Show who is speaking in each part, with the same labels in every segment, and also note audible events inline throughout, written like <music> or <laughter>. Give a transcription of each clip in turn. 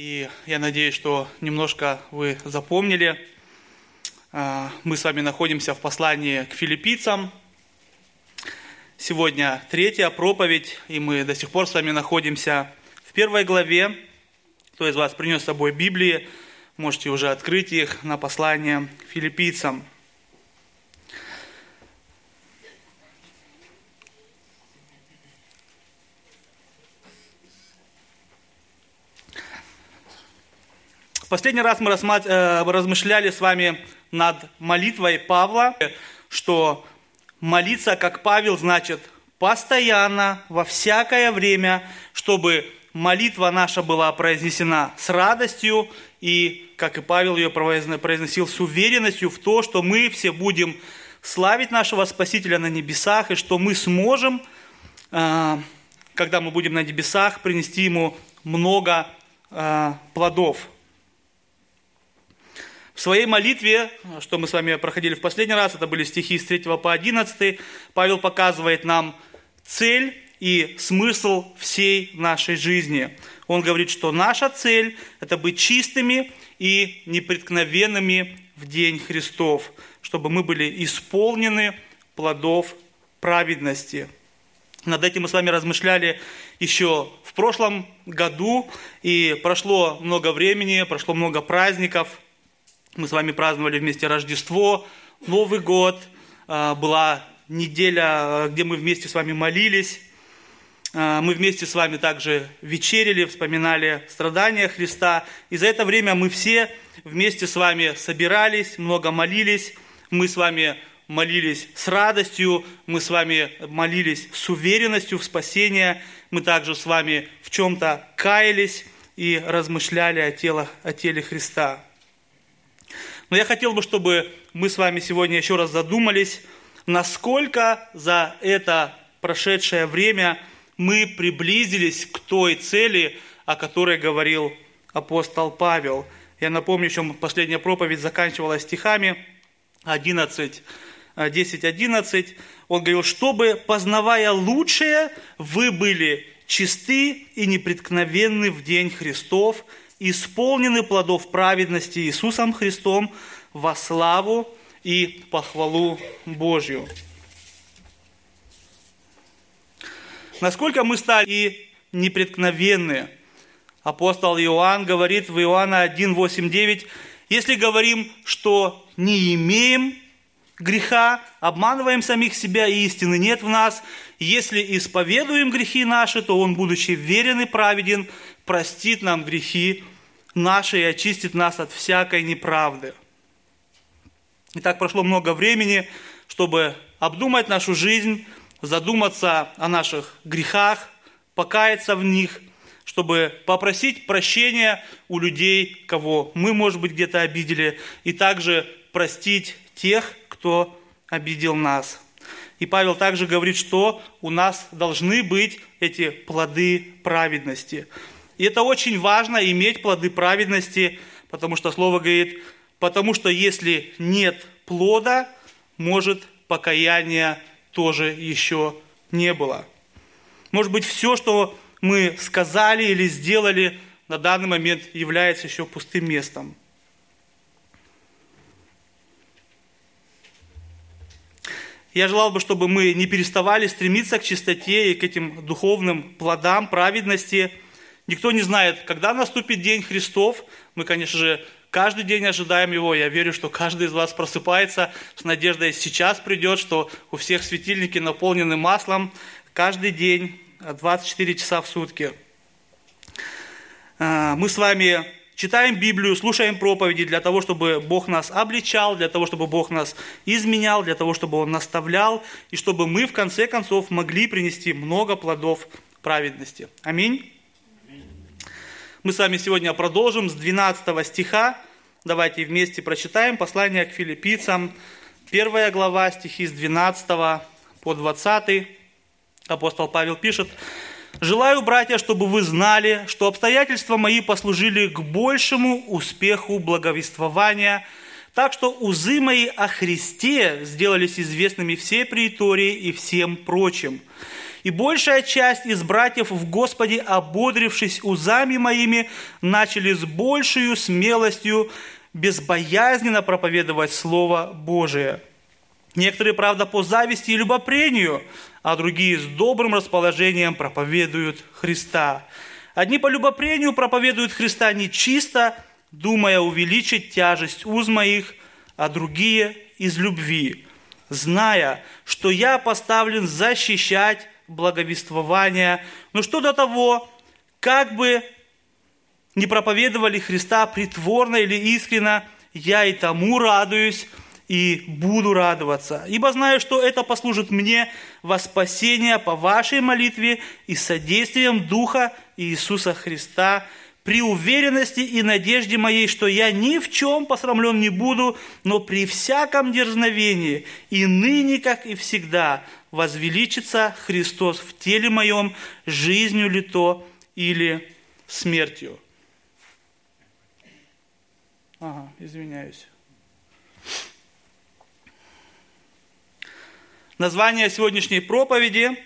Speaker 1: И я надеюсь, что немножко вы запомнили. А, мы с вами находимся в послании к филиппийцам. Сегодня третья проповедь, и мы до сих пор с вами находимся в первой главе. Кто из вас принес с собой Библии, можете уже открыть их на послание к филиппийцам. Последний раз мы э, размышляли с вами над молитвой Павла, что молиться, как Павел, значит постоянно, во всякое время, чтобы молитва наша была произнесена с радостью и, как и Павел ее произносил, с уверенностью в то, что мы все будем славить нашего Спасителя на небесах, и что мы сможем, э, когда мы будем на небесах, принести Ему много э, плодов. В своей молитве, что мы с вами проходили в последний раз, это были стихи с 3 по 11, Павел показывает нам цель и смысл всей нашей жизни. Он говорит, что наша цель – это быть чистыми и непреткновенными в день Христов, чтобы мы были исполнены плодов праведности. Над этим мы с вами размышляли еще в прошлом году, и прошло много времени, прошло много праздников – мы с вами праздновали вместе Рождество, Новый год, а, была неделя, а, где мы вместе с вами молились. А, мы вместе с вами также вечерили, вспоминали страдания Христа. И за это время мы все вместе с вами собирались, много молились. Мы с вами молились с радостью, мы с вами молились с уверенностью в спасение. Мы также с вами в чем-то каялись и размышляли о, телах, о теле Христа. Но я хотел бы, чтобы мы с вами сегодня еще раз задумались, насколько за это прошедшее время мы приблизились к той цели, о которой говорил апостол Павел. Я напомню, еще последняя проповедь заканчивалась стихами 11, 10, 11. Он говорил, чтобы, познавая лучшее, вы были чисты и непреткновенны в день Христов – исполнены плодов праведности Иисусом Христом во славу и похвалу Божью. Насколько мы стали непреткновенны. Апостол Иоанн говорит в Иоанна 1, 8, 9, если говорим, что не имеем греха, обманываем самих себя, и истины нет в нас. Если исповедуем грехи наши, то Он, будучи верен и праведен, простит нам грехи наши и очистит нас от всякой неправды. И так прошло много времени, чтобы обдумать нашу жизнь, задуматься о наших грехах, покаяться в них, чтобы попросить прощения у людей, кого мы, может быть, где-то обидели, и также простить тех, кто обидел нас. И Павел также говорит, что у нас должны быть эти плоды праведности. И это очень важно, иметь плоды праведности, потому что Слово говорит, потому что если нет плода, может покаяния тоже еще не было. Может быть, все, что мы сказали или сделали, на данный момент является еще пустым местом. Я желал бы, чтобы мы не переставали стремиться к чистоте и к этим духовным плодам праведности – Никто не знает, когда наступит день Христов. Мы, конечно же, каждый день ожидаем его. Я верю, что каждый из вас просыпается с надеждой, сейчас придет, что у всех светильники наполнены маслом каждый день, 24 часа в сутки. А, мы с вами читаем Библию, слушаем проповеди для того, чтобы Бог нас обличал, для того, чтобы Бог нас изменял, для того, чтобы Он наставлял, и чтобы мы в конце концов могли принести много плодов праведности. Аминь. Мы с вами сегодня продолжим с 12 стиха. Давайте вместе прочитаем послание к филиппийцам, первая глава, стихи с 12 по 20. Апостол Павел пишет, «Желаю, братья, чтобы вы знали, что обстоятельства мои послужили к большему успеху благовествования, так что узы мои о Христе сделались известными всей притории и всем прочим. И большая часть из братьев в Господе, ободрившись узами моими, начали с большей смелостью безбоязненно проповедовать Слово Божие. Некоторые, правда, по зависти и любопрению, а другие с добрым расположением проповедуют Христа. Одни по любопрению проповедуют Христа нечисто, думая увеличить тяжесть уз моих, а другие из любви, зная, что я поставлен защищать благовествование. Но что до того, как бы не проповедовали Христа притворно или искренно, я и тому радуюсь, и буду радоваться, ибо знаю, что это послужит мне во спасение по вашей молитве и содействием Духа Иисуса Христа, при уверенности и надежде моей, что я ни в чем посрамлен не буду, но при всяком дерзновении и ныне, как и всегда, возвеличится Христос в теле моем, жизнью ли то или смертью. Ага, извиняюсь. Название сегодняшней проповеди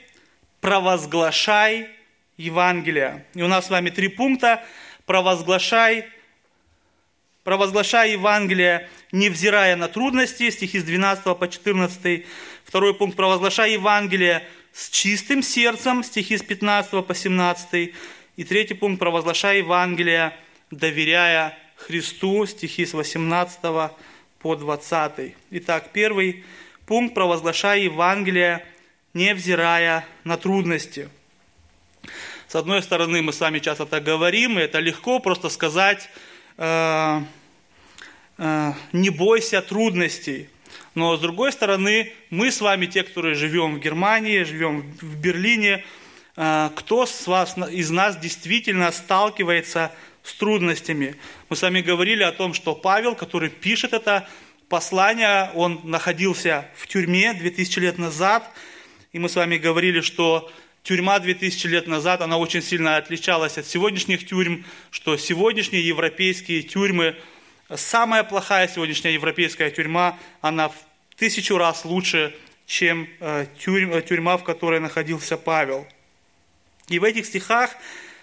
Speaker 1: «Провозглашай Евангелие». И у нас с вами три пункта. «Провозглашай, провозглашай Евангелие, невзирая на трудности», стихи с 12 по 14. Второй пункт «Провозглашай Евангелие с чистым сердцем», стихи с 15 по 17. И третий пункт «Провозглашай Евангелие, доверяя Христу», стихи с 18 по 20. Итак, первый пункт «Провозглашая Евангелие, невзирая на трудности». С одной стороны, мы с вами часто так говорим, и это легко просто сказать, э, э, не бойся трудностей. Но с другой стороны, мы с вами, те, которые живем в Германии, живем в Берлине, э, кто с вас, из нас действительно сталкивается с трудностями? Мы с вами говорили о том, что Павел, который пишет это послание, он находился в тюрьме 2000 лет назад, и мы с вами говорили, что тюрьма 2000 лет назад, она очень сильно отличалась от сегодняшних тюрьм, что сегодняшние европейские тюрьмы, самая плохая сегодняшняя европейская тюрьма, она в тысячу раз лучше, чем э, тюрьма, тюрьма, в которой находился Павел. И в этих стихах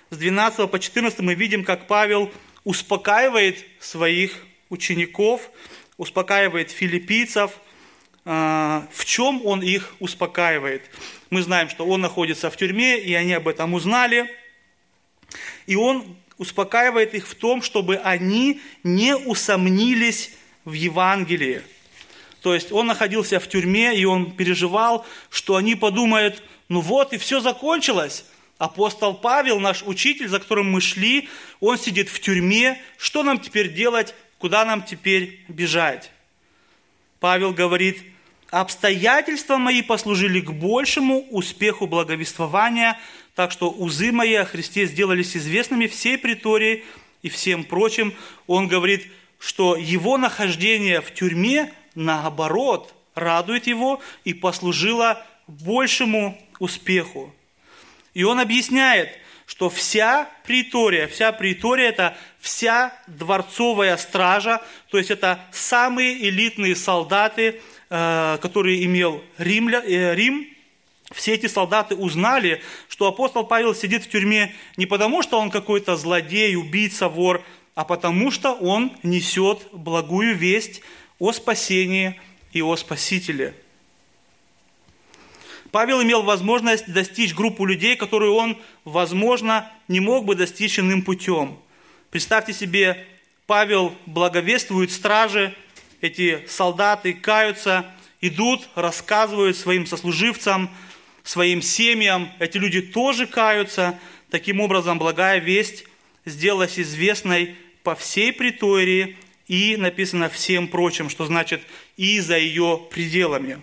Speaker 1: с 12 по 14 мы видим, как Павел успокаивает своих учеников, успокаивает филиппийцев. А, в чем он их успокаивает? Мы знаем, что он находится в тюрьме, и они об этом узнали. И он успокаивает их в том, чтобы они не усомнились в Евангелии. То есть он находился в тюрьме, и он переживал, что они подумают, ну вот, и все закончилось. Апостол Павел, наш учитель, за которым мы шли, он сидит в тюрьме. Что нам теперь делать? Куда нам теперь бежать? Павел говорит, обстоятельства мои послужили к большему успеху благовествования, так что узы мои о Христе сделались известными всей притории и всем прочим. Он говорит, что его нахождение в тюрьме, наоборот, радует его и послужило большему успеху. И он объясняет – что вся притория, вся притория – это вся дворцовая стража, то есть это самые элитные солдаты, э, которые имел Римля, э, Рим. Все эти солдаты узнали, что апостол Павел сидит в тюрьме не потому, что он какой-то злодей, убийца, вор, а потому что он несет благую весть о спасении и о Спасителе – Павел имел возможность достичь группу людей, которую он, возможно, не мог бы достичь иным путем. Представьте себе, Павел благовествует стражи, эти солдаты каются, идут, рассказывают своим сослуживцам, своим семьям, эти люди тоже каются. Таким образом, благая весть сделалась известной по всей притории и написано всем прочим, что значит и за ее пределами.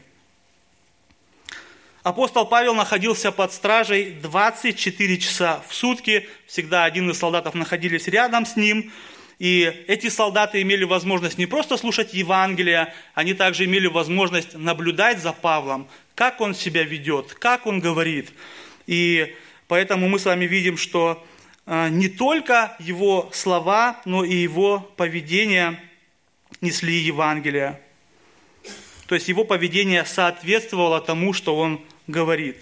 Speaker 1: Апостол Павел находился под стражей 24 часа в сутки. Всегда один из солдатов находились рядом с ним. И эти солдаты имели возможность не просто слушать Евангелие, они также имели возможность наблюдать за Павлом, как он себя ведет, как он говорит. И поэтому мы с вами видим, что а, не только его слова, но и его поведение несли Евангелие. То есть его поведение соответствовало тому, что он говорит.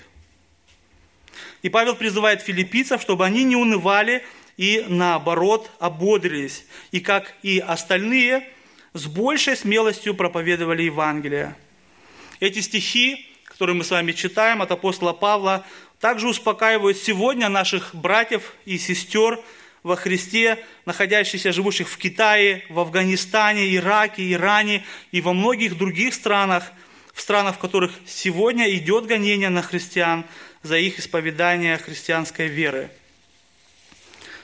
Speaker 1: И Павел призывает филиппийцев, чтобы они не унывали и наоборот ободрились. И как и остальные, с большей смелостью проповедовали Евангелие. Эти стихи, которые мы с вами читаем от апостола Павла, также успокаивают сегодня наших братьев и сестер во Христе, находящихся, живущих в Китае, в Афганистане, Ираке, Иране и во многих других странах, в странах, в которых сегодня идет гонение на христиан за их исповедание христианской веры.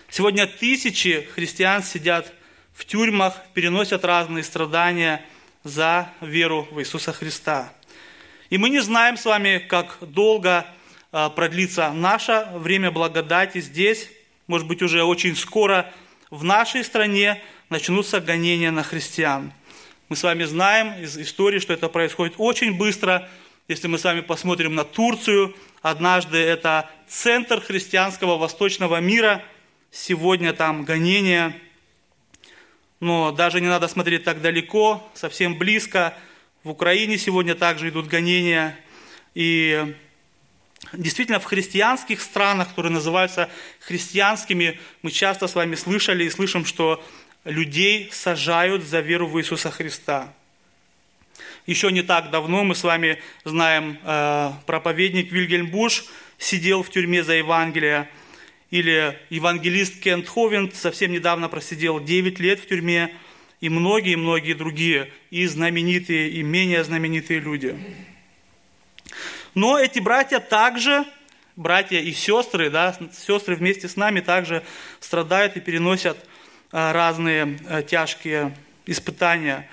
Speaker 1: Сегодня тысячи христиан сидят в тюрьмах, переносят разные страдания за веру в Иисуса Христа. И мы не знаем с вами, как долго а, продлится наше время благодати здесь. Может быть, уже очень скоро в нашей стране начнутся гонения на христиан. Мы с вами знаем из истории, что это происходит очень быстро. Если мы с вами посмотрим на Турцию, однажды это центр христианского восточного мира, сегодня там гонения. Но даже не надо смотреть так далеко, совсем близко. В Украине сегодня также идут гонения. И Действительно, в христианских странах, которые называются христианскими, мы часто с вами слышали и слышим, что людей сажают за веру в Иисуса Христа. Еще не так давно мы с вами знаем, э, проповедник Вильгельм Буш сидел в тюрьме за Евангелие, или евангелист Кент Ховент совсем недавно просидел 9 лет в тюрьме, и многие-многие другие, и знаменитые, и менее знаменитые люди. Но эти братья также, братья и сестры, да, сестры вместе с нами также страдают и переносят разные а, тяжкие испытания.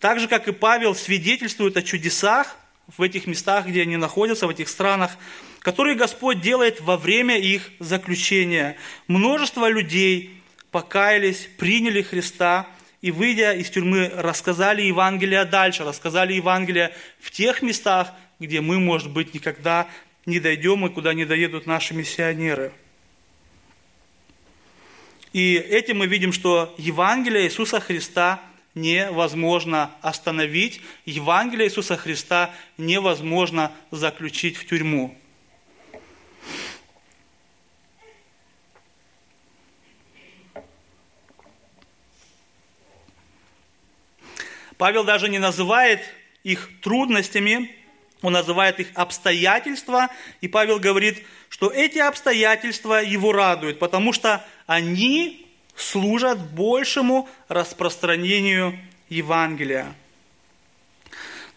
Speaker 1: Так же, как и Павел свидетельствует о чудесах в этих местах, где они находятся, в этих странах, которые Господь делает во время их заключения. Множество людей покаялись, приняли Христа и, выйдя из тюрьмы, рассказали Евангелие дальше, рассказали Евангелие в тех местах, где мы, может быть, никогда не дойдем и куда не доедут наши миссионеры. И этим мы видим, что Евангелие Иисуса Христа невозможно остановить, Евангелие Иисуса Христа невозможно заключить в тюрьму. Павел даже не называет их трудностями, он называет их обстоятельства, и Павел говорит, что эти обстоятельства его радуют, потому что они служат большему распространению Евангелия.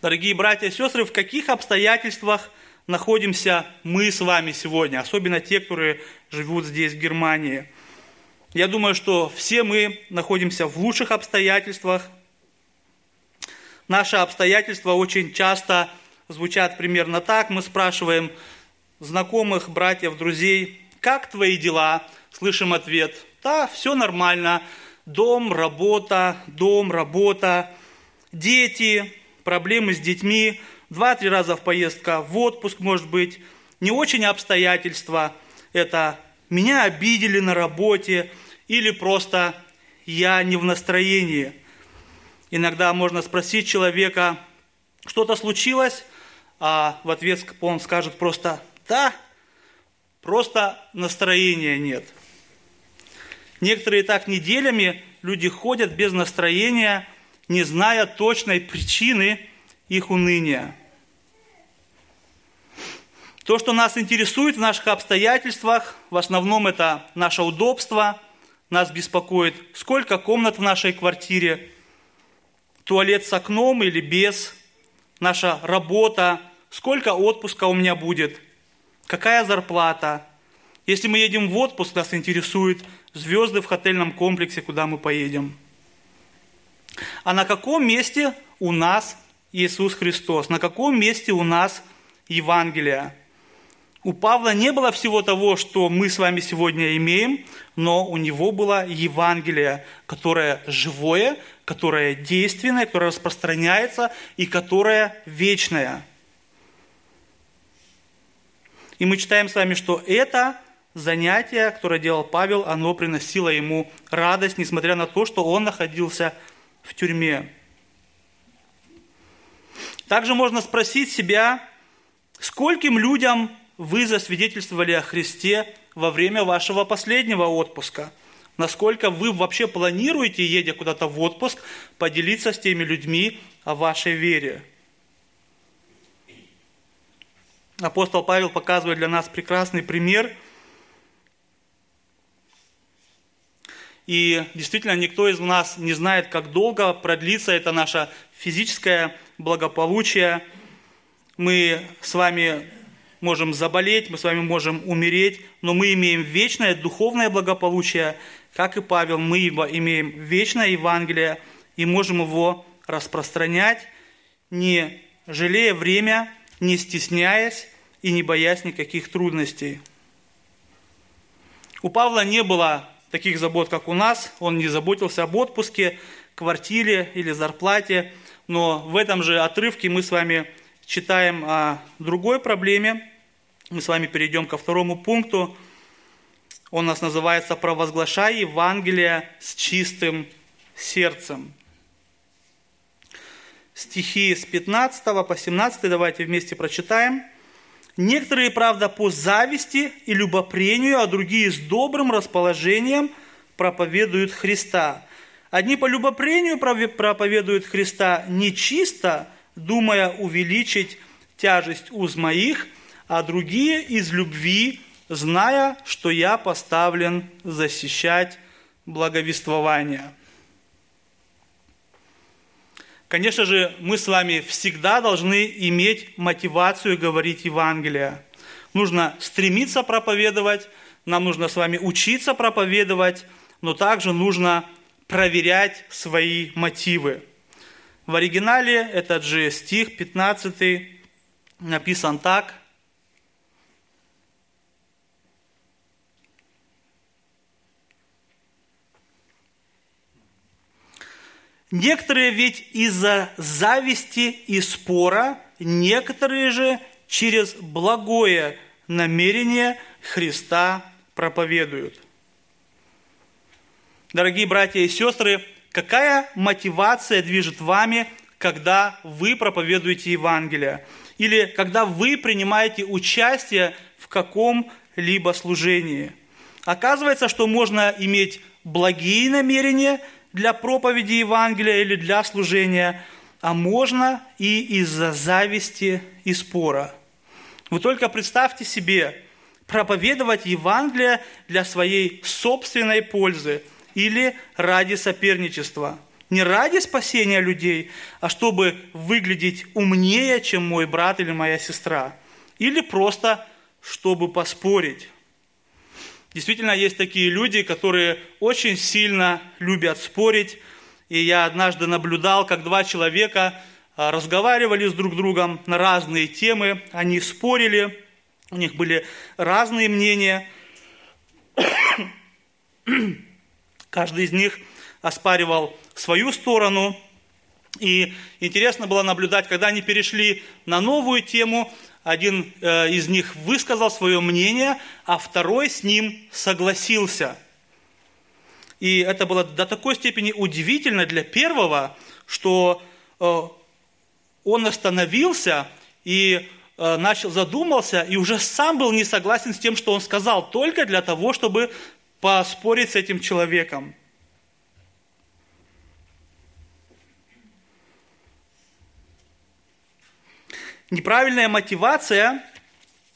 Speaker 1: Дорогие братья и сестры, в каких обстоятельствах находимся мы с вами сегодня, особенно те, которые живут здесь, в Германии. Я думаю, что все мы находимся в лучших обстоятельствах. Наши обстоятельства очень часто звучат примерно так. Мы спрашиваем знакомых, братьев, друзей, как твои дела? Слышим ответ, да, все нормально. Дом, работа, дом, работа, дети, проблемы с детьми, два-три раза в поездка в отпуск, может быть, не очень обстоятельства. Это меня обидели на работе или просто я не в настроении. Иногда можно спросить человека, что-то случилось, а в ответ он скажет просто «да», просто настроения нет. Некоторые так неделями люди ходят без настроения, не зная точной причины их уныния. То, что нас интересует в наших обстоятельствах, в основном это наше удобство, нас беспокоит, сколько комнат в нашей квартире, туалет с окном или без, наша работа, сколько отпуска у меня будет, какая зарплата. Если мы едем в отпуск, нас интересуют звезды в отельном комплексе, куда мы поедем. А на каком месте у нас Иисус Христос? На каком месте у нас Евангелие? У Павла не было всего того, что мы с вами сегодня имеем, но у него было Евангелие, которое живое, которое действенное, которое распространяется и которое вечное – и мы читаем с вами, что это занятие, которое делал Павел, оно приносило ему радость, несмотря на то, что он находился в тюрьме. Также можно спросить себя, скольким людям вы засвидетельствовали о Христе во время вашего последнего отпуска? Насколько вы вообще планируете, едя куда-то в отпуск, поделиться с теми людьми о вашей вере? Апостол Павел показывает для нас прекрасный пример. И действительно, никто из нас не знает, как долго продлится это наше физическое благополучие. Мы с вами можем заболеть, мы с вами можем умереть, но мы имеем вечное духовное благополучие, как и Павел, мы имеем вечное Евангелие и можем его распространять, не жалея время, не стесняясь и не боясь никаких трудностей. У Павла не было таких забот, как у нас. Он не заботился об отпуске, квартире или зарплате. Но в этом же отрывке мы с вами читаем о другой проблеме. Мы с вами перейдем ко второму пункту. Он у нас называется «Провозглашай Евангелие с чистым сердцем». Стихи с 15 по 17 давайте вместе прочитаем. Некоторые, правда, по зависти и любопрению, а другие с добрым расположением проповедуют Христа. Одни по любопрению проповедуют Христа нечисто, думая увеличить тяжесть уз моих, а другие из любви, зная, что я поставлен защищать благовествование. Конечно же, мы с вами всегда должны иметь мотивацию говорить Евангелие. Нужно стремиться проповедовать, нам нужно с вами учиться проповедовать, но также нужно проверять свои мотивы. В оригинале этот же стих 15 написан так. Некоторые ведь из-за зависти и спора, некоторые же через благое намерение Христа проповедуют. Дорогие братья и сестры, какая мотивация движет вами, когда вы проповедуете Евангелие? Или когда вы принимаете участие в каком-либо служении? Оказывается, что можно иметь благие намерения – для проповеди Евангелия или для служения, а можно и из-за зависти и спора. Вы только представьте себе, проповедовать Евангелие для своей собственной пользы или ради соперничества. Не ради спасения людей, а чтобы выглядеть умнее, чем мой брат или моя сестра. Или просто, чтобы поспорить. Действительно, есть такие люди, которые очень сильно любят спорить. И я однажды наблюдал, как два человека а, разговаривали с друг другом на разные темы. Они спорили, у них были разные мнения. <coughs> Каждый из них оспаривал свою сторону. И интересно было наблюдать, когда они перешли на новую тему, один э, из них высказал свое мнение, а второй с ним согласился. И это было до такой степени удивительно для первого, что э, он остановился и э, начал задумался, и уже сам был не согласен с тем, что он сказал, только для того, чтобы поспорить с этим человеком. Неправильная мотивация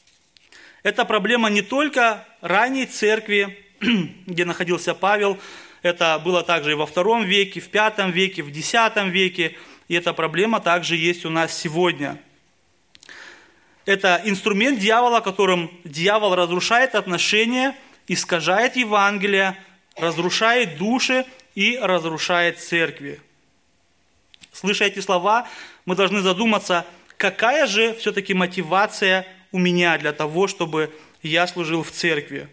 Speaker 1: – это проблема не только ранней церкви, <clears throat> где находился Павел, это было также и во втором веке, в пятом веке, в десятом веке, и эта проблема также есть у нас сегодня. Это инструмент дьявола, которым дьявол разрушает отношения, искажает Евангелие, разрушает души и разрушает церкви. Слыша эти слова, мы должны задуматься – какая же все-таки мотивация у меня для того, чтобы я служил в церкви?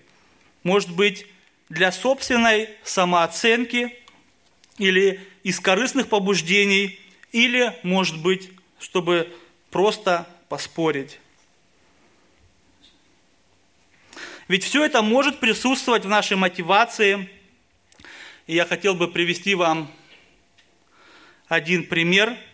Speaker 1: Может быть, для собственной самооценки или из корыстных побуждений, или, может быть, чтобы просто поспорить. Ведь все это может присутствовать в нашей мотивации. И я хотел бы привести вам один пример –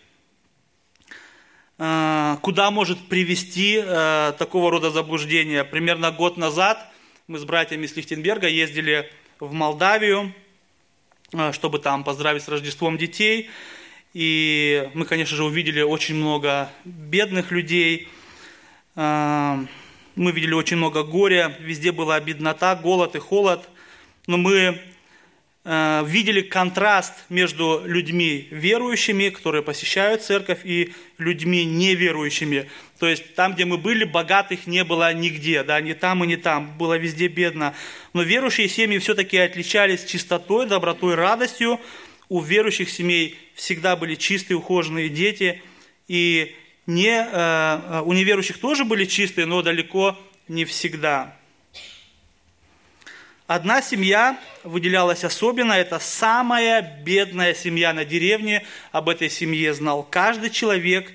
Speaker 1: куда может привести э, такого рода заблуждение. Примерно год назад мы с братьями из Лихтенберга ездили в Молдавию, чтобы там поздравить с Рождеством детей. И мы, конечно же, увидели очень много бедных людей. Мы видели очень много горя. Везде была беднота, голод и холод. Но мы Э, видели контраст между людьми верующими, которые посещают церковь, и людьми неверующими. То есть там, где мы были, богатых не было нигде, да, ни там и ни там, было везде бедно. Но верующие семьи все-таки отличались чистотой, добротой, радостью. У верующих семей всегда были чистые, ухоженные дети, и не, э, э, у неверующих тоже были чистые, но далеко не всегда. Одна семья выделялась особенно, это самая бедная семья на деревне. Об этой семье знал каждый человек.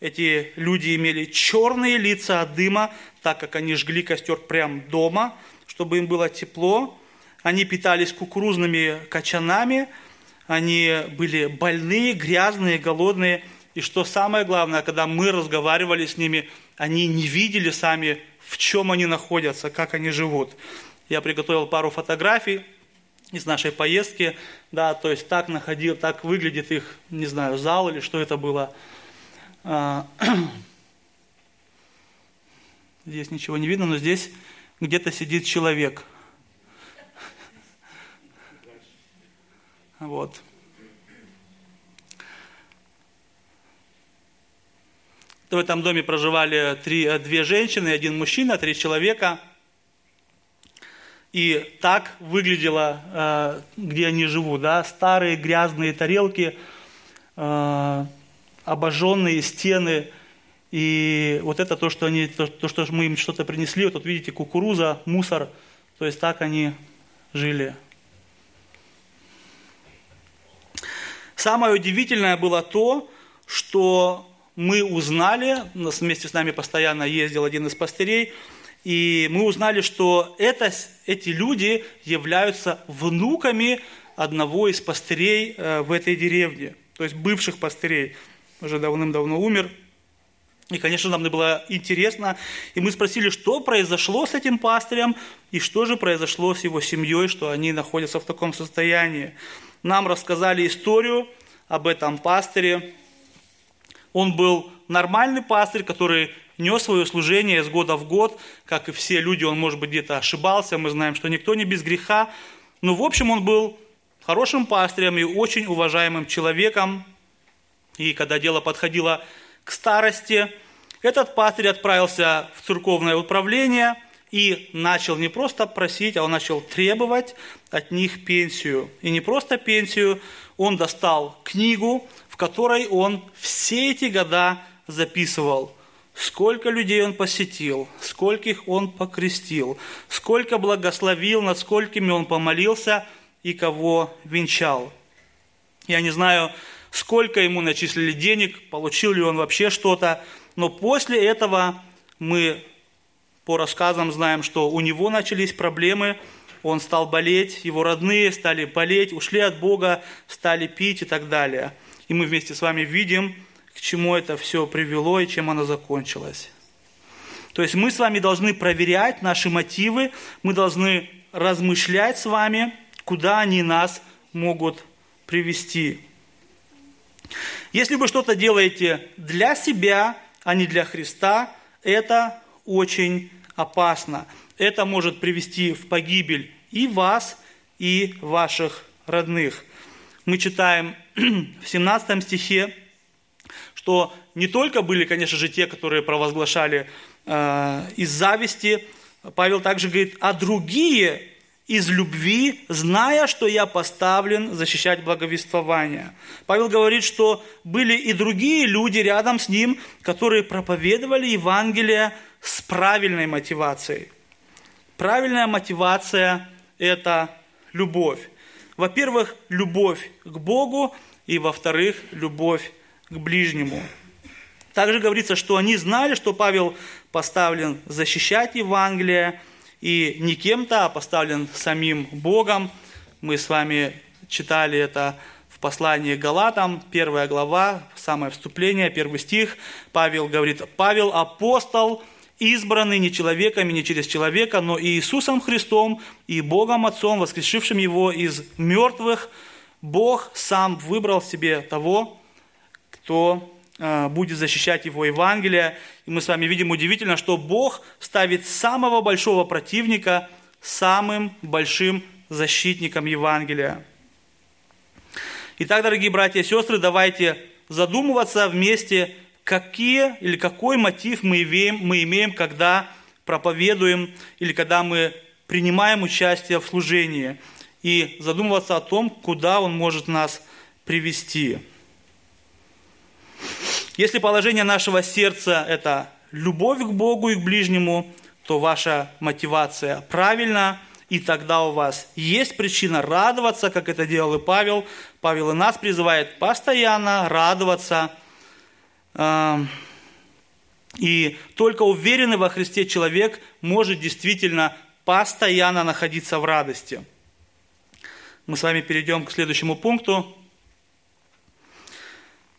Speaker 1: Эти люди имели черные лица от дыма, так как они жгли костер прямо дома, чтобы им было тепло. Они питались кукурузными качанами, они были больные, грязные, голодные. И что самое главное, когда мы разговаривали с ними, они не видели сами, в чем они находятся, как они живут. Я приготовил пару фотографий из нашей поездки, да, то есть так находил, так выглядит их, не знаю, зал или что это было. А, <clears throat> здесь ничего не видно, но здесь где-то сидит человек. <laughs> Вот. В этом доме проживали три, две женщины, один мужчина, три человека – и так выглядело, э, где они живут, да, старые грязные тарелки, э, обожженные стены, и вот это то, что, они, то, то, что мы им что-то принесли, вот тут видите, кукуруза, мусор, то есть так они жили. Самое удивительное было то, что мы узнали, вместе с нами постоянно ездил один из пастырей, и мы узнали, что это, эти люди являются внуками одного из пастырей э, в этой деревне, то есть бывших пастырей, уже давным-давно умер. И, конечно, нам было интересно, и мы спросили, что произошло с этим пастырем, и что же произошло с его семьей, что они находятся в таком состоянии. Нам рассказали историю об этом пастыре. Он был нормальный пастырь, который нес свое служение из года в год, как и все люди, он, может быть, где-то ошибался, мы знаем, что никто не без греха, но, в общем, он был хорошим пастырем и очень уважаемым человеком, и когда дело подходило к старости, этот пастырь отправился в церковное управление и начал не просто просить, а он начал требовать от них пенсию. И не просто пенсию, он достал книгу, в которой он все эти года записывал сколько людей он посетил, скольких он покрестил, сколько благословил, над сколькими он помолился и кого венчал. Я не знаю, сколько ему начислили денег, получил ли он вообще что-то, но после этого мы по рассказам знаем, что у него начались проблемы, он стал болеть, его родные стали болеть, ушли от Бога, стали пить и так далее. И мы вместе с вами видим, к чему это все привело и чем оно закончилось. То есть мы с вами должны проверять наши мотивы, мы должны размышлять с вами, куда они нас могут привести. Если вы что-то делаете для себя, а не для Христа, это очень опасно. Это может привести в погибель и вас, и ваших родных. Мы читаем <clears throat> в 17 стихе, что не только были, конечно же, те, которые провозглашали э, из зависти, Павел также говорит, а другие из любви, зная, что я поставлен защищать благовествование. Павел говорит, что были и другие люди рядом с ним, которые проповедовали Евангелие с правильной мотивацией. Правильная мотивация – это любовь. Во-первых, любовь к Богу, и во-вторых, любовь к ближнему. Также говорится, что они знали, что Павел поставлен защищать Евангелие, и не кем-то, а поставлен самим Богом. Мы с вами читали это в послании Галатам, первая глава, самое вступление, первый стих, Павел говорит, «Павел апостол, избранный не человеками, не через человека, но и Иисусом Христом и Богом Отцом, воскрешившим Его из мертвых, Бог сам выбрал себе того, кто э, будет защищать Его Евангелие. И мы с вами видим удивительно, что Бог ставит самого большого противника самым большим защитником Евангелия. Итак, дорогие братья и сестры, давайте задумываться вместе, какие или какой мотив мы имеем, мы имеем, когда проповедуем или когда мы принимаем участие в служении, и задумываться о том, куда он может нас привести. Если положение нашего сердца – это любовь к Богу и к ближнему, то ваша мотивация правильна, и тогда у вас есть причина радоваться, как это делал и Павел. Павел и нас призывает постоянно радоваться. Эм, и только уверенный во Христе человек может действительно постоянно находиться в радости. Мы с вами перейдем к следующему пункту.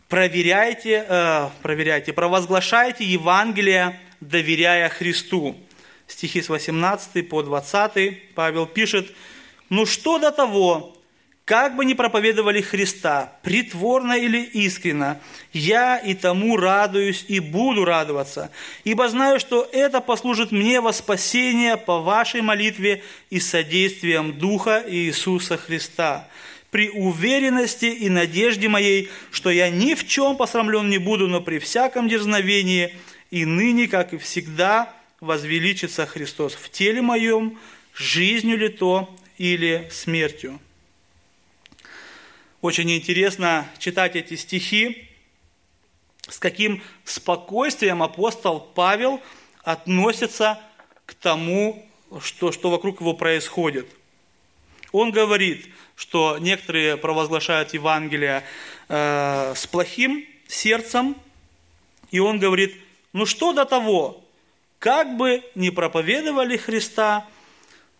Speaker 1: Проверяйте, э, проверяйте, провозглашайте Евангелие, доверяя Христу стихи с 18 по 20, Павел пишет, «Ну что до того, как бы ни проповедовали Христа, притворно или искренно, я и тому радуюсь и буду радоваться, ибо знаю, что это послужит мне во спасение по вашей молитве и содействием Духа Иисуса Христа. При уверенности и надежде моей, что я ни в чем посрамлен не буду, но при всяком дерзновении и ныне, как и всегда, возвеличится Христос в теле моем, жизнью ли то или смертью. Очень интересно читать эти стихи, с каким спокойствием апостол Павел относится к тому, что, что вокруг его происходит. Он говорит, что некоторые провозглашают Евангелие э, с плохим сердцем, и он говорит, ну что до того, как бы ни проповедовали Христа,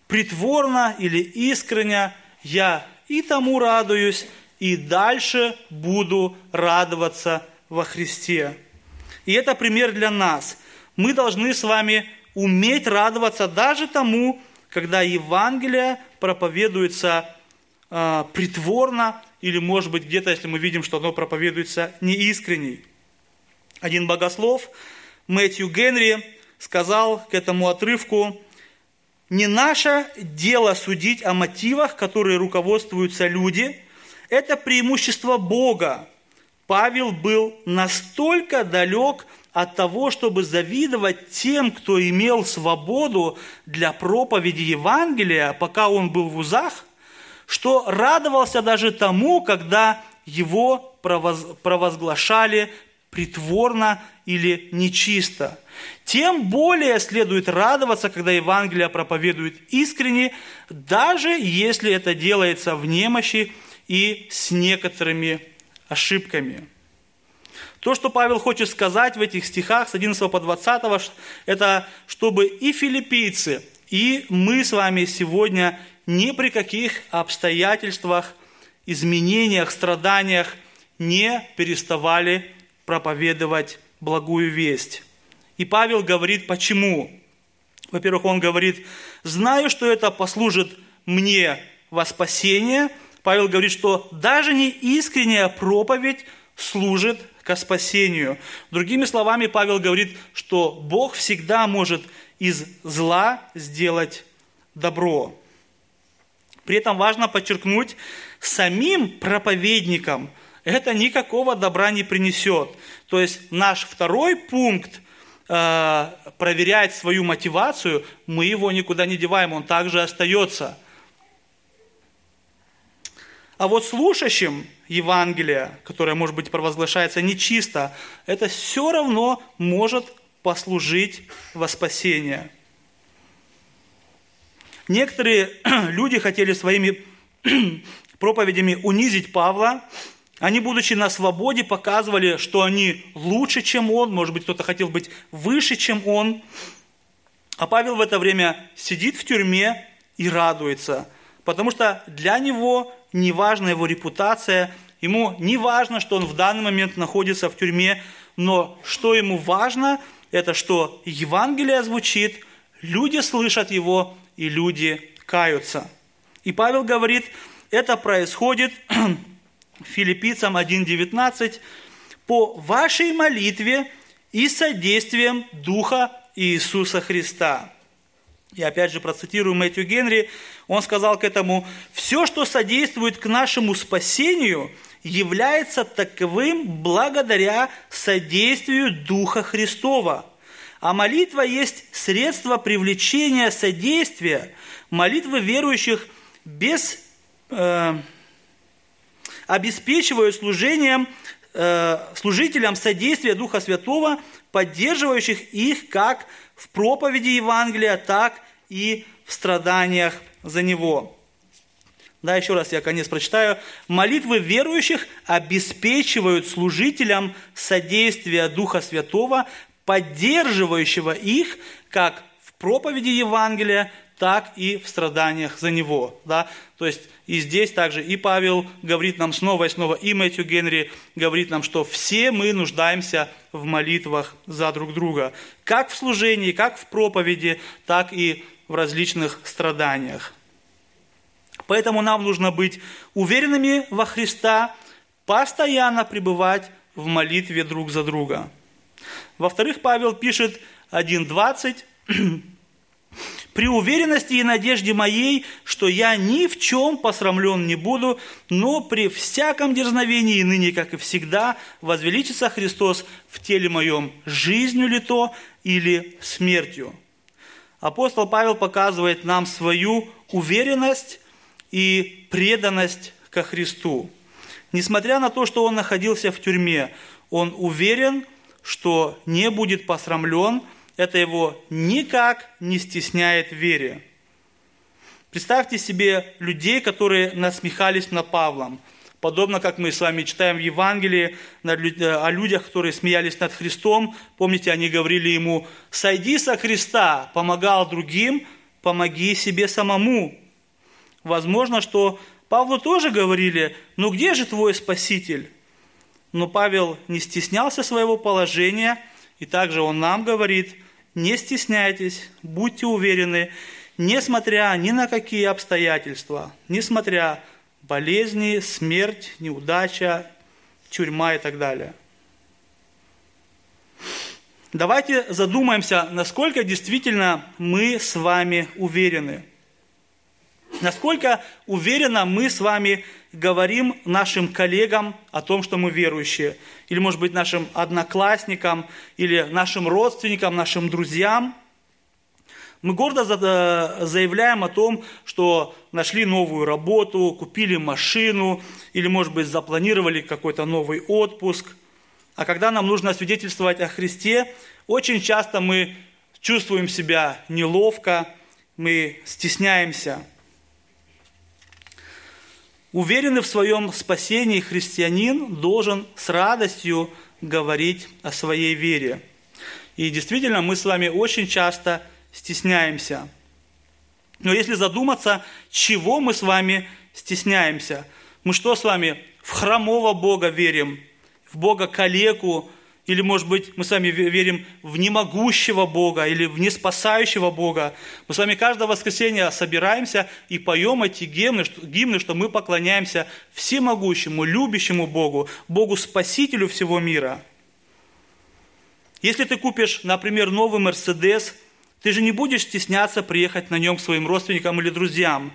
Speaker 1: притворно или искренне, я и тому радуюсь, и дальше буду радоваться во Христе. И это пример для нас. Мы должны с вами уметь радоваться даже тому, когда Евангелие проповедуется э, притворно, или, может быть, где-то, если мы видим, что оно проповедуется неискренней. Один богослов, Мэтью Генри, сказал к этому отрывку, не наше дело судить о мотивах, которые руководствуются люди, это преимущество Бога. Павел был настолько далек от того, чтобы завидовать тем, кто имел свободу для проповеди Евангелия, пока он был в узах, что радовался даже тому, когда его провозглашали притворно или нечисто. Тем более следует радоваться, когда Евангелие проповедует искренне, даже если это делается в немощи и с некоторыми ошибками. То, что Павел хочет сказать в этих стихах с 11 по 20, это чтобы и филиппийцы, и мы с вами сегодня ни при каких обстоятельствах, изменениях, страданиях не переставали проповедовать благую весть. И Павел говорит, почему? Во-первых, он говорит, знаю, что это послужит мне во спасение. Павел говорит, что даже не искренняя проповедь служит ко спасению. Другими словами, Павел говорит, что Бог всегда может из зла сделать добро. При этом важно подчеркнуть, самим проповедникам это никакого добра не принесет. То есть наш второй пункт Э, проверять свою мотивацию, мы его никуда не деваем, он также остается. А вот слушающим Евангелие, которое, может быть, провозглашается нечисто, это все равно может послужить во спасение. Некоторые <clears throat> люди хотели своими <clears throat> проповедями унизить Павла, они, будучи на свободе, показывали, что они лучше, чем он, может быть, кто-то хотел быть выше, чем он. А Павел в это время сидит в тюрьме и радуется, потому что для него не важна его репутация, ему не важно, что он в данный момент находится в тюрьме, но что ему важно, это что Евангелие звучит, люди слышат его, и люди каются. И Павел говорит, это происходит <clears throat> филиппийцам 1.19 по вашей молитве и содействием Духа Иисуса Христа. И опять же процитирую Мэтью Генри, он сказал к этому, «Все, что содействует к нашему спасению, является таковым благодаря содействию Духа Христова. А молитва есть средство привлечения содействия. Молитвы верующих без, э, обеспечивают служением, э, служителям содействия Духа Святого, поддерживающих их как в проповеди Евангелия, так и в страданиях за него. Да, еще раз я конец прочитаю. Молитвы верующих обеспечивают служителям содействия Духа Святого, поддерживающего их как в проповеди Евангелия, так и в страданиях за него. Да? То есть и здесь также и Павел говорит нам снова и снова, и Мэтью Генри говорит нам, что все мы нуждаемся в молитвах за друг друга. Как в служении, как в проповеди, так и в различных страданиях. Поэтому нам нужно быть уверенными во Христа, постоянно пребывать в молитве друг за друга. Во-вторых, Павел пишет 1.20, <clears throat> «При уверенности и надежде моей, что я ни в чем посрамлен не буду, но при всяком дерзновении ныне, как и всегда, возвеличится Христос в теле моем, жизнью ли то или смертью». Апостол Павел показывает нам свою уверенность и преданность ко Христу. Несмотря на то, что он находился в тюрьме, он уверен, что не будет посрамлен, это его никак не стесняет вере. Представьте себе людей, которые насмехались над Павлом, подобно как мы с вами читаем в Евангелии о людях, которые смеялись над Христом. Помните, они говорили ему, «Сойди со Христа, помогал другим, помоги себе самому». Возможно, что Павлу тоже говорили, ну где же твой Спаситель? Но Павел не стеснялся своего положения, и также он нам говорит, не стесняйтесь, будьте уверены, несмотря ни на какие обстоятельства, несмотря болезни, смерть, неудача, тюрьма и так далее. Давайте задумаемся, насколько действительно мы с вами уверены – Насколько уверенно мы с вами говорим нашим коллегам о том, что мы верующие, или, может быть, нашим одноклассникам, или нашим родственникам, нашим друзьям. Мы гордо заявляем о том, что нашли новую работу, купили машину, или, может быть, запланировали какой-то новый отпуск. А когда нам нужно свидетельствовать о Христе, очень часто мы чувствуем себя неловко, мы стесняемся – Уверенный в своем спасении христианин должен с радостью говорить о своей вере. И действительно, мы с вами очень часто стесняемся. Но если задуматься, чего мы с вами стесняемся? Мы что с вами в хромого Бога верим, в Бога калеку, или, может быть, мы с вами верим в немогущего Бога или в неспасающего Бога. Мы с вами каждое воскресенье собираемся и поем эти гимны, гимны, что мы поклоняемся всемогущему, любящему Богу, Богу-спасителю всего мира. Если ты купишь, например, новый Мерседес, ты же не будешь стесняться приехать на нем к своим родственникам или друзьям.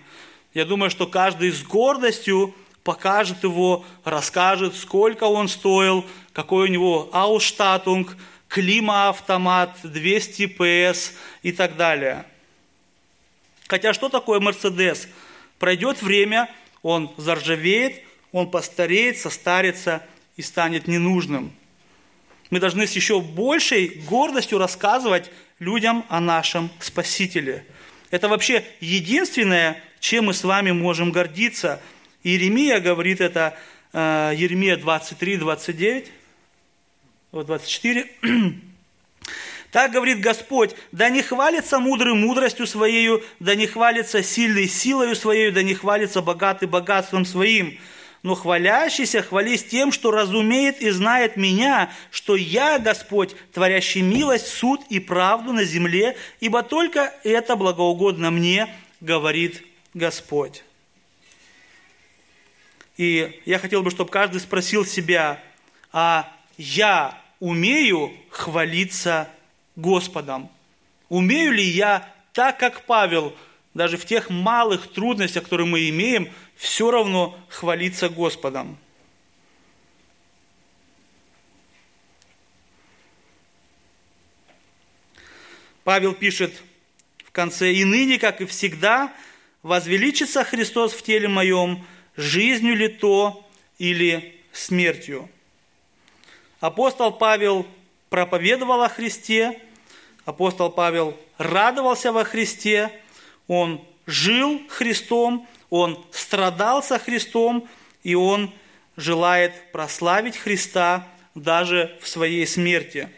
Speaker 1: Я думаю, что каждый с гордостью покажет его, расскажет, сколько он стоил, какой у него Ausstattung, климат-автомат, 200 PS и так далее. Хотя что такое Мерседес? Пройдет время, он заржавеет, он постареет, состарится и станет ненужным. Мы должны с еще большей гордостью рассказывать людям о нашем Спасителе. Это вообще единственное, чем мы с вами можем гордиться – Иеремия говорит это, э, Еремия 23, 29, вот 24. <clears throat> Так говорит Господь, да не хвалится мудрый мудростью своею, да не хвалится сильный силою своей, да не хвалится богатый богатством своим, но хвалящийся хвались тем, что разумеет и знает меня, что я, Господь, творящий милость, суд и правду на земле, ибо только это благоугодно мне, говорит Господь. И я хотел бы, чтобы каждый спросил себя, а я умею хвалиться Господом? Умею ли я так, как Павел, даже в тех малых трудностях, которые мы имеем, все равно хвалиться Господом? Павел пишет в конце, «И ныне, как и всегда, возвеличится Христос в теле моем, жизнью ли то или смертью». Апостол Павел проповедовал о Христе, апостол Павел радовался во Христе, он жил Христом, он страдал со Христом, и он желает прославить Христа даже в своей смерти.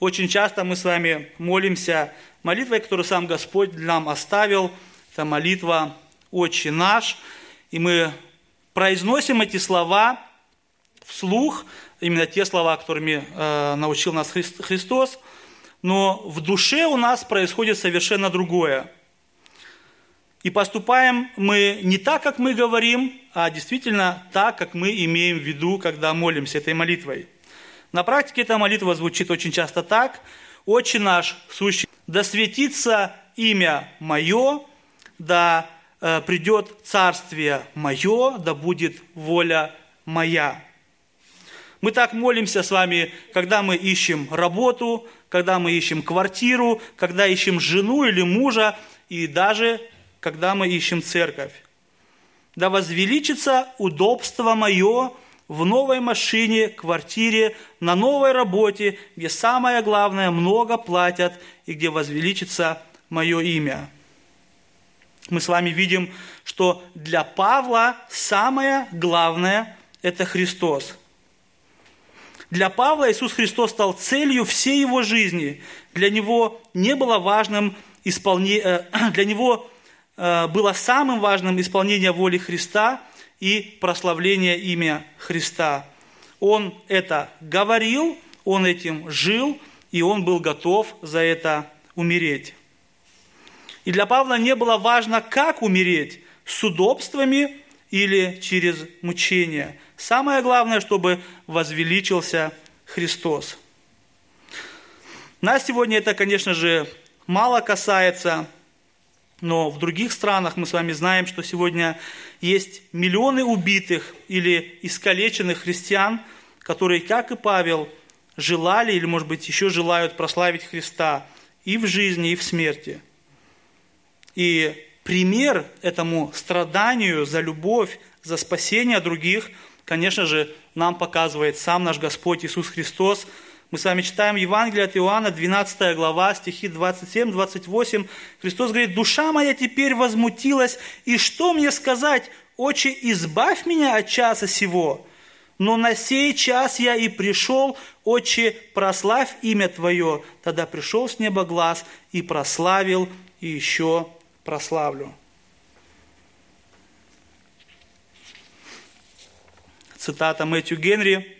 Speaker 1: Очень часто мы с вами молимся молитвой, которую сам Господь нам оставил. Это молитва «Отче наш». И мы произносим эти слова вслух, именно те слова, которыми э, научил нас Христос, но в душе у нас происходит совершенно другое. И поступаем мы не так, как мы говорим, а действительно так, как мы имеем в виду, когда молимся этой молитвой. На практике эта молитва звучит очень часто так. «Отче наш, сущий, да светится имя Мое, да придет царствие Мое, да будет воля Моя». Мы так молимся с вами, когда мы ищем работу, когда мы ищем квартиру, когда ищем жену или мужа, и даже когда мы ищем церковь. Да возвеличится удобство мое в новой машине, квартире, на новой работе, где самое главное, много платят, и где возвеличится мое имя. Мы с вами видим, что для Павла самое главное – это Христос – для Павла Иисус Христос стал целью всей его жизни. Для него не было важным исполне... Э, <clears throat> для него э, было самым важным исполнение воли Христа и прославление имя Христа. Он это говорил, он этим жил, и он был готов за это умереть. И для Павла не было важно, как умереть, с удобствами или через мучение – Самое главное, чтобы возвеличился Христос. Нас сегодня это, конечно же, мало касается, но в других странах мы с вами знаем, что сегодня есть миллионы убитых или искалеченных христиан, которые, как и Павел, желали или, может быть, еще желают прославить Христа и в жизни, и в смерти. И пример этому страданию за любовь, за спасение других – конечно же, нам показывает сам наш Господь Иисус Христос. Мы с вами читаем Евангелие от Иоанна, 12 глава, стихи 27-28. Христос говорит, «Душа моя теперь возмутилась, и что мне сказать? Отче, избавь меня от часа сего. Но на сей час я и пришел, Отче, прославь имя Твое. Тогда пришел с неба глаз и прославил, еще прославлю». цитата Мэтью Генри,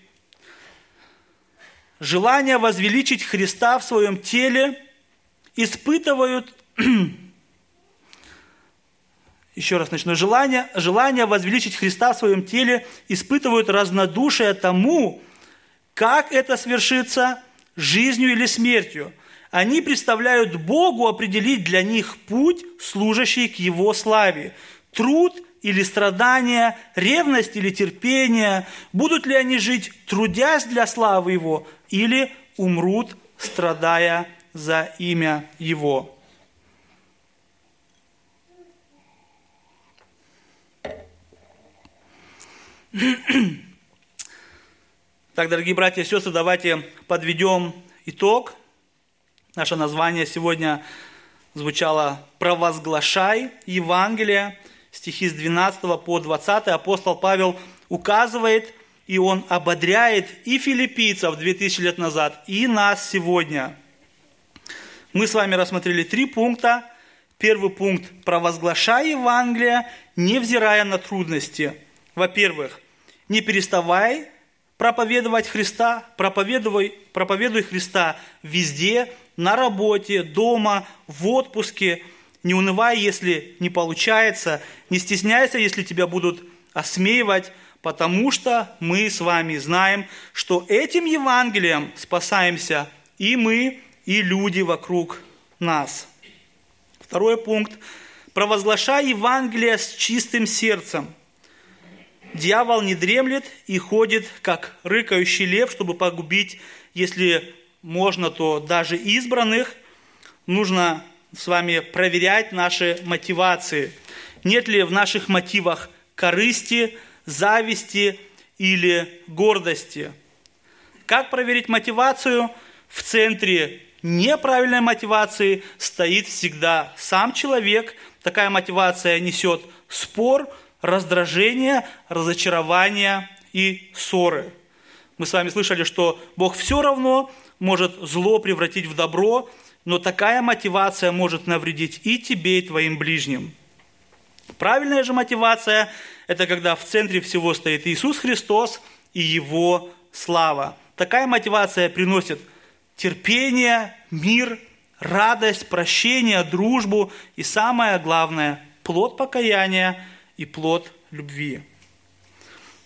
Speaker 1: желание возвеличить Христа в своем теле испытывают, <clears throat> еще раз начну, желание, желание возвеличить Христа в своем теле испытывают разнодушие тому, как это свершится, жизнью или смертью. Они представляют Богу определить для них путь, служащий к Его славе. Труд – или страдания, ревность или терпение, будут ли они жить, трудясь для славы Его, или умрут, страдая за имя Его. Так, дорогие братья и сестры, давайте подведем итог. Наше название сегодня звучало «Провозглашай Евангелие» стихи с 12 по 20 апостол Павел указывает и он ободряет и филиппийцев 2000 лет назад, и нас сегодня. Мы с вами рассмотрели три пункта. Первый пункт – провозглашай Евангелие, невзирая на трудности. во-первых, не переставай проповедовать Христа, проповедуй, проповедуй Христа везде, на работе, дома, в отпуске. Не унывай, если не получается, не стесняйся, если тебя будут осмеивать, потому что мы с вами знаем, что этим Евангелием спасаемся и мы, и люди вокруг нас. Второй пункт. Провозглашай Евангелие с чистым сердцем. Дьявол не дремлет и ходит, как рыкающий лев, чтобы погубить, если можно, то даже избранных. Нужно с вами проверять наши мотивации. Нет ли в наших мотивах корысти, зависти или гордости. Как проверить мотивацию? В центре неправильной мотивации стоит всегда сам человек. Такая мотивация несет спор, раздражение, разочарование и ссоры. Мы с вами слышали, что Бог все равно может зло превратить в добро, но такая мотивация может навредить и тебе, и твоим ближним. Правильная же мотивация – это когда в центре всего стоит Иисус Христос и Его слава. Такая мотивация приносит терпение, мир, радость, прощение, дружбу и самое главное – плод покаяния и плод любви.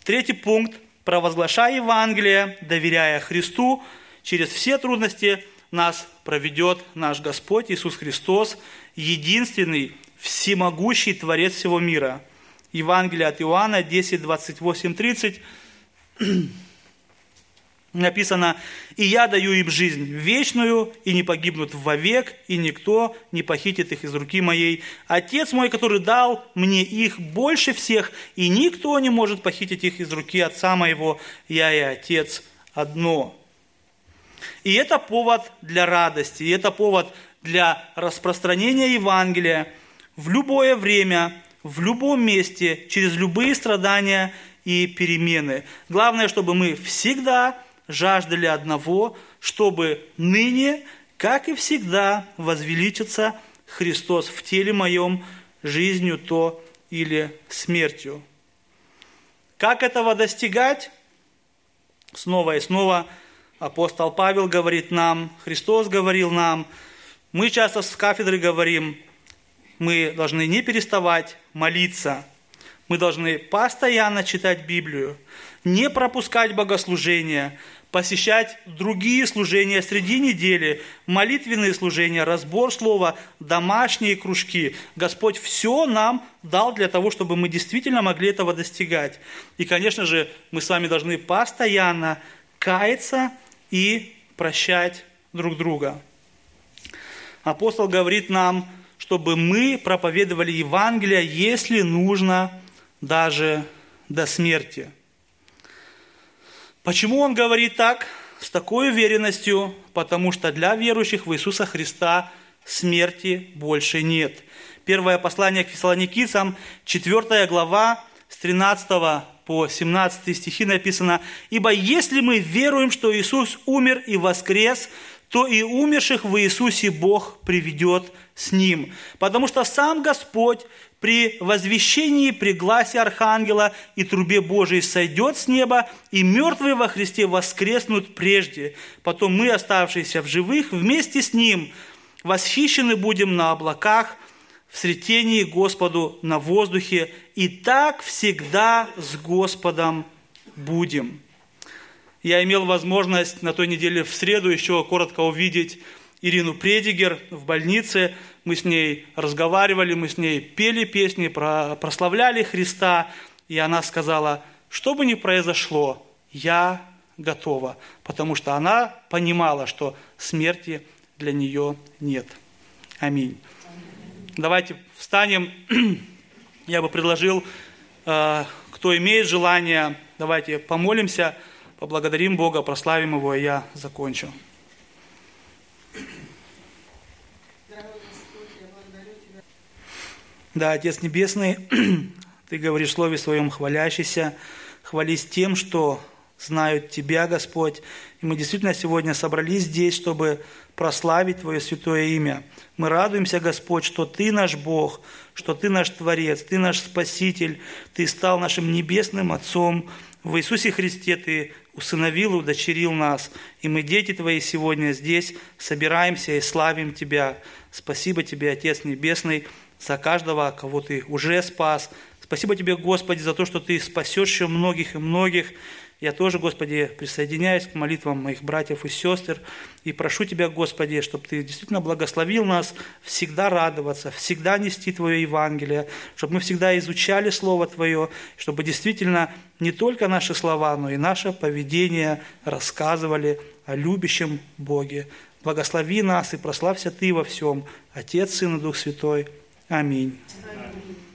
Speaker 1: Третий пункт – провозглашай Евангелие, доверяя Христу, через все трудности нас проведет наш Господь Иисус Христос, единственный, всемогущий Творец всего мира. Евангелие от Иоанна 10, 28, 30 написано, «И я даю им жизнь вечную, и не погибнут вовек, и никто не похитит их из руки моей. Отец мой, который дал мне их больше всех, и никто не может похитить их из руки Отца моего, я и Отец одно». И это повод для радости, и это повод для распространения Евангелия в любое время, в любом месте, через любые страдания и перемены. Главное, чтобы мы всегда жаждали одного, чтобы ныне, как и всегда, возвеличиться Христос в теле моем жизнью то или смертью. Как этого достигать? Снова и снова апостол Павел говорит нам, Христос говорил нам, мы часто с кафедры говорим, мы должны не переставать молиться, мы должны постоянно читать Библию, не пропускать богослужения, посещать другие служения среди недели, молитвенные служения, разбор слова, домашние кружки. Господь все нам дал для того, чтобы мы действительно могли этого достигать. И, конечно же, мы с вами должны постоянно каяться и прощать друг друга. Апостол говорит нам, чтобы мы проповедовали Евангелие, если нужно, даже до смерти. Почему он говорит так? С такой уверенностью, потому что для верующих в Иисуса Христа смерти больше нет. Первое послание к фессалоникийцам, 4 глава, с 13 по 17 стихи написано, «Ибо если мы веруем, что Иисус умер и воскрес, то и умерших в Иисусе Бог приведет с Ним. Потому что сам Господь при возвещении, при гласе Архангела и трубе Божией сойдет с неба, и мертвые во Христе воскреснут прежде. Потом мы, оставшиеся в живых, вместе с Ним восхищены будем на облаках – в сретении Господу на воздухе, и так всегда с Господом будем. Я имел возможность на той неделе в среду еще коротко увидеть Ирину Предигер в больнице. Мы с ней разговаривали, мы с ней пели песни, прославляли Христа. И она сказала, что бы ни произошло, я готова, потому что она понимала, что смерти для нее нет. Аминь. Давайте встанем. <clears throat> Я бы предложил, э, кто имеет желание, давайте помолимся, поблагодарим Бога, прославим Его, и я закончу. Да, Отец Небесный, <clears throat> Ты говоришь в Слове Своем, хвалящийся, хвались тем, что знают Тебя, Господь. И мы действительно сегодня собрались здесь, чтобы прославить Твое святое имя. Мы радуемся, Господь, что Ты наш Бог, что Ты наш Творец, Ты наш Спаситель, Ты стал нашим небесным Отцом. В Иисусе Христе Ты усыновил и удочерил нас. И мы, дети Твои, сегодня здесь собираемся и славим Тебя. Спасибо Тебе, Отец Небесный, за каждого, кого Ты уже спас. Спасибо Тебе, Господи, за то, что Ты спасешь еще многих и многих. Я тоже, Господи, присоединяюсь к молитвам моих братьев и сестер и прошу Тебя, Господи, чтобы Ты действительно благословил нас всегда радоваться, всегда нести Твое Евангелие, чтобы мы всегда изучали Слово Твое, чтобы действительно не только наши слова, но и наше поведение рассказывали о любящем Боге. Благослови нас и прославься Ты во всем, Отец, Сын и Дух Святой. Аминь. Аминь.